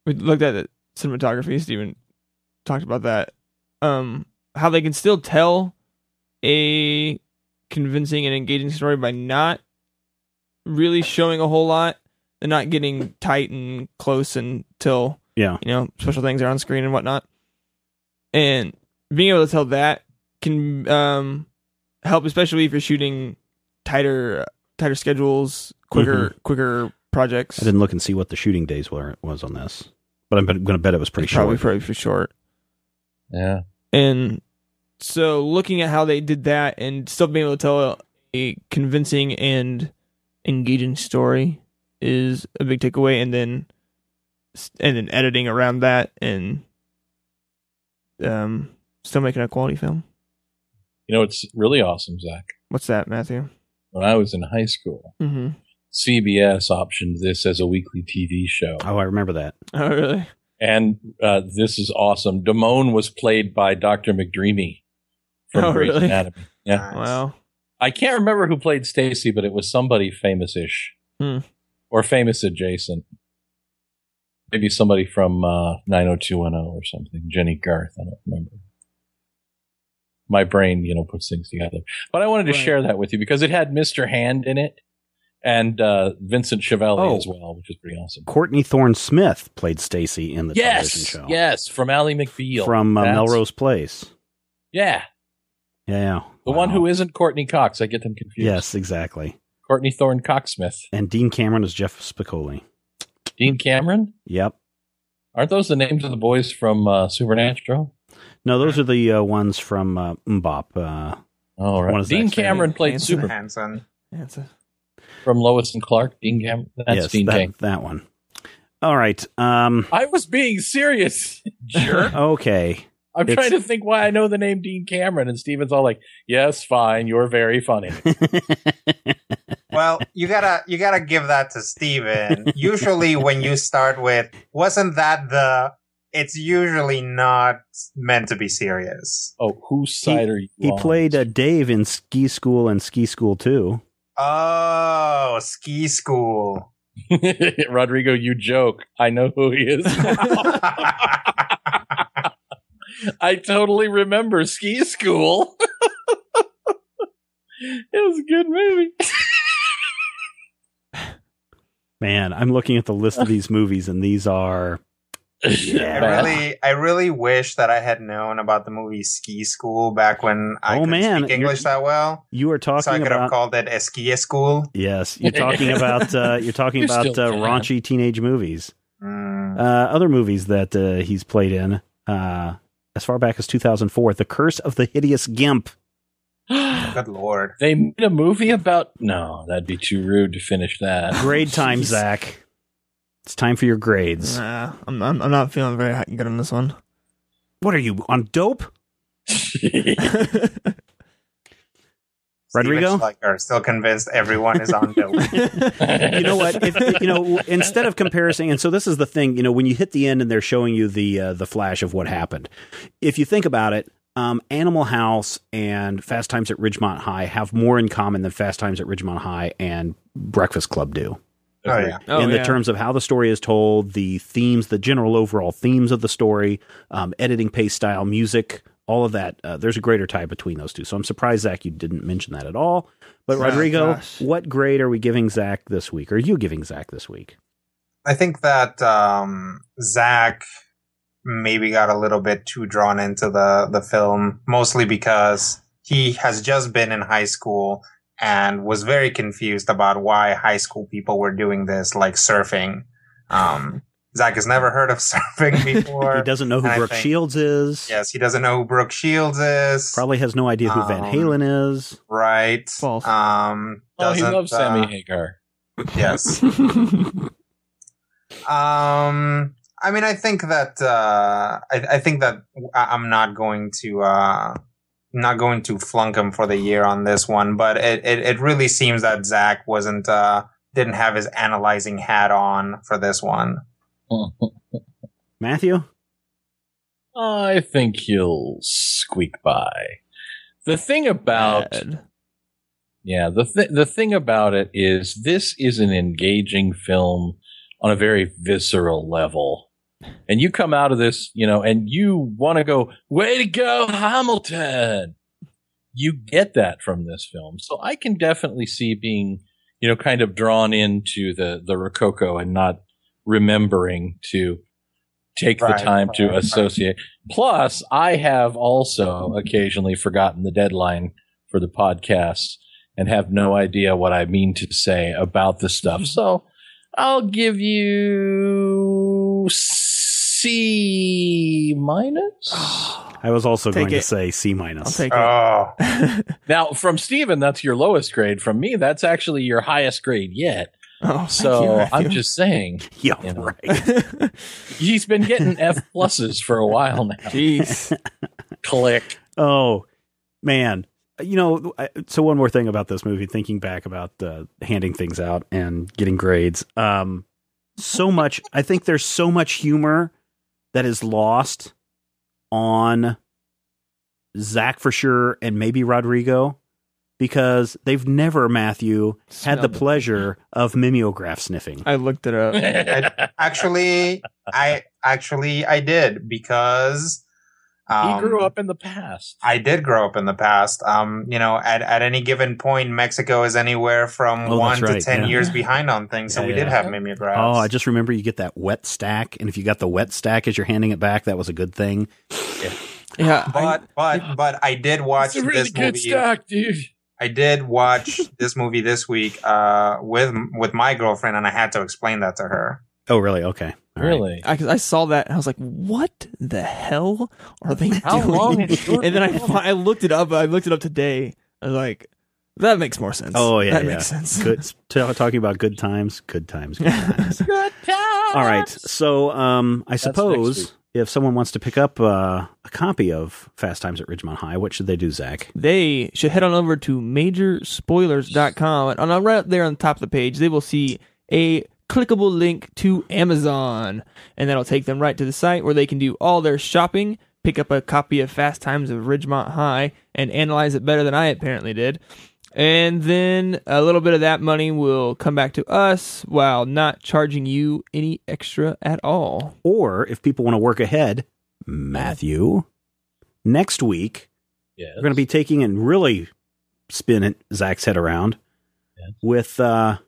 we looked at the cinematography. Steven talked about that. Um, how they can still tell a convincing and engaging story by not really showing a whole lot and not getting tight and close until Yeah. you know special things are on screen and whatnot and being able to tell that can um help especially if you're shooting tighter tighter schedules quicker quicker projects I didn't look and see what the shooting days were was on this, but I'm going to bet it was pretty It's short. probably pretty short Yeah. and so looking at how they did that and still being able to tell a convincing and engaging story is a big takeaway and then and then editing around that and um still making a quality film You know, it's really awesome, Zach. what's that matthew When I was in high school, mm-hmm. CBS optioned this as a weekly TV show. Oh, I remember that. oh really And uh, this is awesome. Damone was played by Dr. McDreamy from Oh, Grey's really? Anatomy. Yeah. Nice. wow I can't remember who played Stacy, but it was somebody famous-ish Hmm. or famous adjacent. Maybe somebody from uh, 90210 or something. Jennie Garth. I don't remember. My brain, you know, puts things together. But I wanted to Right. share that with you because it had Mr. Hand in it and uh, Vincent Schiavelli Oh. as well, which is pretty awesome. Courtney Thorne Smith played Stacy in the television Yes, show. yes, from Ally McBeal From uh, Melrose Place. Yeah, Yeah, yeah. the Wow. one who isn't Courteney Cox. I get them confused. Yes, exactly. Courtney Thorne Coxsmith. And Dean Cameron is Jeff Spicoli. Dean Cameron. Yep. Aren't those the names of the boys from uh, Supernatural? No, those are the uh, ones from uh, MMMBop. Uh, Oh, right. Dean Zach's Cameron played Hanson. Super Hanson. yeah, it's a, from Lois and Clark. Dean Cameron. That's yes, Dean that, Cameron. that one. All right. Um, I was being serious. Jerk. okay. I'm It's- trying to think why I know the name Dean Cameron, and Steven's all like, "Yes, fine, you're very funny." Well, you gotta you gotta give that to Steven. usually when you start with wasn't that the it's usually not meant to be serious. oh, whose side are you? he on? played uh, Dave in Ski School and Ski School 2. Oh, ski school. Rodrigo. You joke. I know who he is. I totally remember Ski School. it was a good movie. Man, I'm looking at the list of these movies, and these are. I really, I really wish that I had known about the movie Ski School back when I Oh, couldn't man, speak English that well. You are So I talking could have called it a ski school. Yes, you're talking about. Uh, you're talking You about uh, raunchy teenage movies. Mm. Uh, other movies that uh, he's played in, uh, as far back as 2004, The Curse of the Hideous Gimp. Good lord. They made a movie about. No, that'd be too rude to finish that. Grade time, Jeez. Zach. It's time for your grades. Nah, I'm, I'm I'm not feeling very good on this one. What are you on dope, Rodrigo? Steven Schleicher, still convinced everyone is on dope. you know what? If, you know, instead of comparing, and so this is the thing. You know, when you hit the end and they're showing you the uh, the flash of what happened, if you think about it, um, Animal House and Fast Times at Ridgemont High have more in common than Fast Times at Ridgemont High and Breakfast Club do. oh yeah. Oh, in the yeah. terms of how the story is told, the themes, the general overall themes of the story, um, editing pace style, music, all of that. Uh, there's a greater tie between those two. So I'm surprised, Zach, you didn't mention that at all. But Oh, Rodrigo, gosh. what grade are we giving Zach this week? Are you giving Zach this week? I think that um, Zach maybe got a little bit too drawn into the the film, mostly because he has just been in high school and was very confused about why high school people were doing this, like surfing. Um, Zach has never heard of surfing before. he doesn't know who Brooke think- Shields is. Yes, he doesn't know who Brooke Shields is. Probably has no idea who Van Um, Halen is. right. False. Um, Oh, he doesn't, loves Sammy uh, Hagar. Yes. Um, I mean, I think that uh, I, I think that I- I'm not going to uh, not going to flunk him for the year on this one, but it, it, it really seems that Zach wasn't uh, didn't have his analyzing hat on for this one. Matthew? I think he'll squeak by. The thing about Bad. yeah, the th- the thing about it is this is an engaging film on a very visceral level. And you come out of this, you know, and you want to go, way to go, Hamilton. You get that from this film. So I can definitely see being, you know, kind of drawn into the, the Rococo and not remembering to take Right, the time to right, right. associate. Plus, I have also occasionally forgotten the deadline for the podcast and have no idea what I mean to say about the stuff. So I'll give you C minus. I was also Take going to say C I'll minus. Oh, Now, from Steven, that's your lowest grade. From me, that's actually your highest grade yet. Oh, So I'm just saying, yeah, You know. right. he's been getting F pluses for a while now. Jeez. Click. Oh man, you know. So one more thing about this movie. Thinking back about uh, handing things out and getting grades. Um, so much. I think there's so much humor that is lost on Zach for sure, and maybe Rodrigo, because they've never Matthew had the pleasure of mimeograph sniffing. I looked it up. actually, I actually I did because um, he grew up in the past. I did grow up in the past. Um, you know, at, at any given point, Mexico is anywhere from Oh, one that's to ten yeah. years behind on things. So Yeah, we did have mimeographs. Oh, I just remember you get that wet stack, and if you got the wet stack as you're handing it back, that was a good thing. Yeah, I- but but but I did watch It's a really this good movie. stock, dude. I did watch this movie this week uh, with with my girlfriend, and I had to explain that to her. Oh, really? Okay. All right. Really? I, 'cause I saw that and I was like, "What the hell are they How doing?" long and then I I looked it up. I looked it up today. I was like, "That makes more sense." Oh yeah, that yeah. makes sense. Good. t- talking about good times, good times, good times. Good times. All right. So, um, I next suppose week. If someone wants to pick up uh, a copy of Fast Times at Ridgemont High, what should they do, Zach? They should head on over to majorspoilers.com. And on right there on the top of the page, they will see a clickable link to Amazon. And that'll take them right to the site where they can do all their shopping, pick up a copy of Fast Times of Ridgemont High, and analyze it better than I apparently did. And then a little bit of that money will come back to us while not charging you any extra at all. Or if people want to work ahead, Matthew, next week Yes. we're going to be taking and really spinning Zach's head around Yes. with uh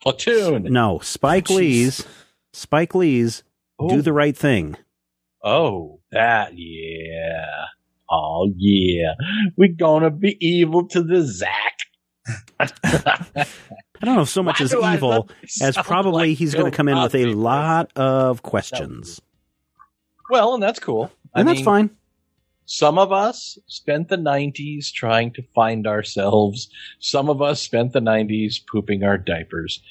Platoon. no Spike Jeez. Lee's Spike Lee's Do Oh. the Right Thing. Oh, that, yeah. Oh, yeah. We're gonna be evil to the Zack. I don't know so much Why as evil as probably like he's going to come in with a lot of questions. Well, and that's cool. I And that's mean, fine. Some of us spent the 90s trying to find ourselves. Some of us spent the 90s pooping our diapers.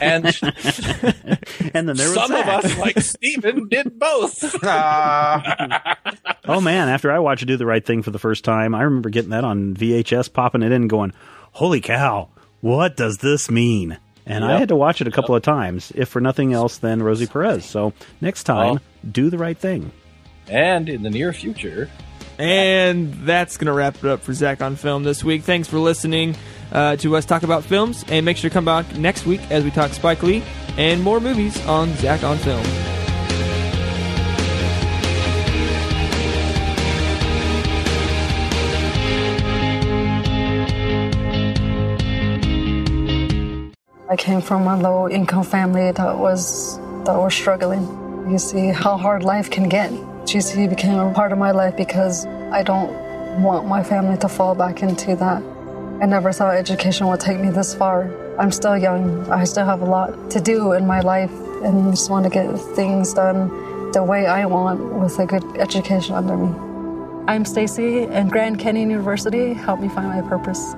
And and then there was some of us, like Steven, did both. Ah. Oh man, after I watched Do the Right Thing for the first time, I remember getting that on VHS, popping it in, going, "Holy cow, what does this mean?" And I had to watch it a couple of times, if for nothing else than Rosie Perez. So next time, Oh. do the right thing. and in the near future, And that's going to wrap it up for Zach on Film this week. Thanks for listening uh, to us talk about films. And make sure to come back next week as we talk Spike Lee and more movies on Zach on Film. I came from a low income family that was that was struggling. You see how hard life can get. GC became a part of my life because I don't want my family to fall back into that. I never thought education would take me this far. I'm still young. I still have a lot to do in my life and just want to get things done the way I want with a good education under me. I'm Stacy and Grand Canyon University helped me find my purpose.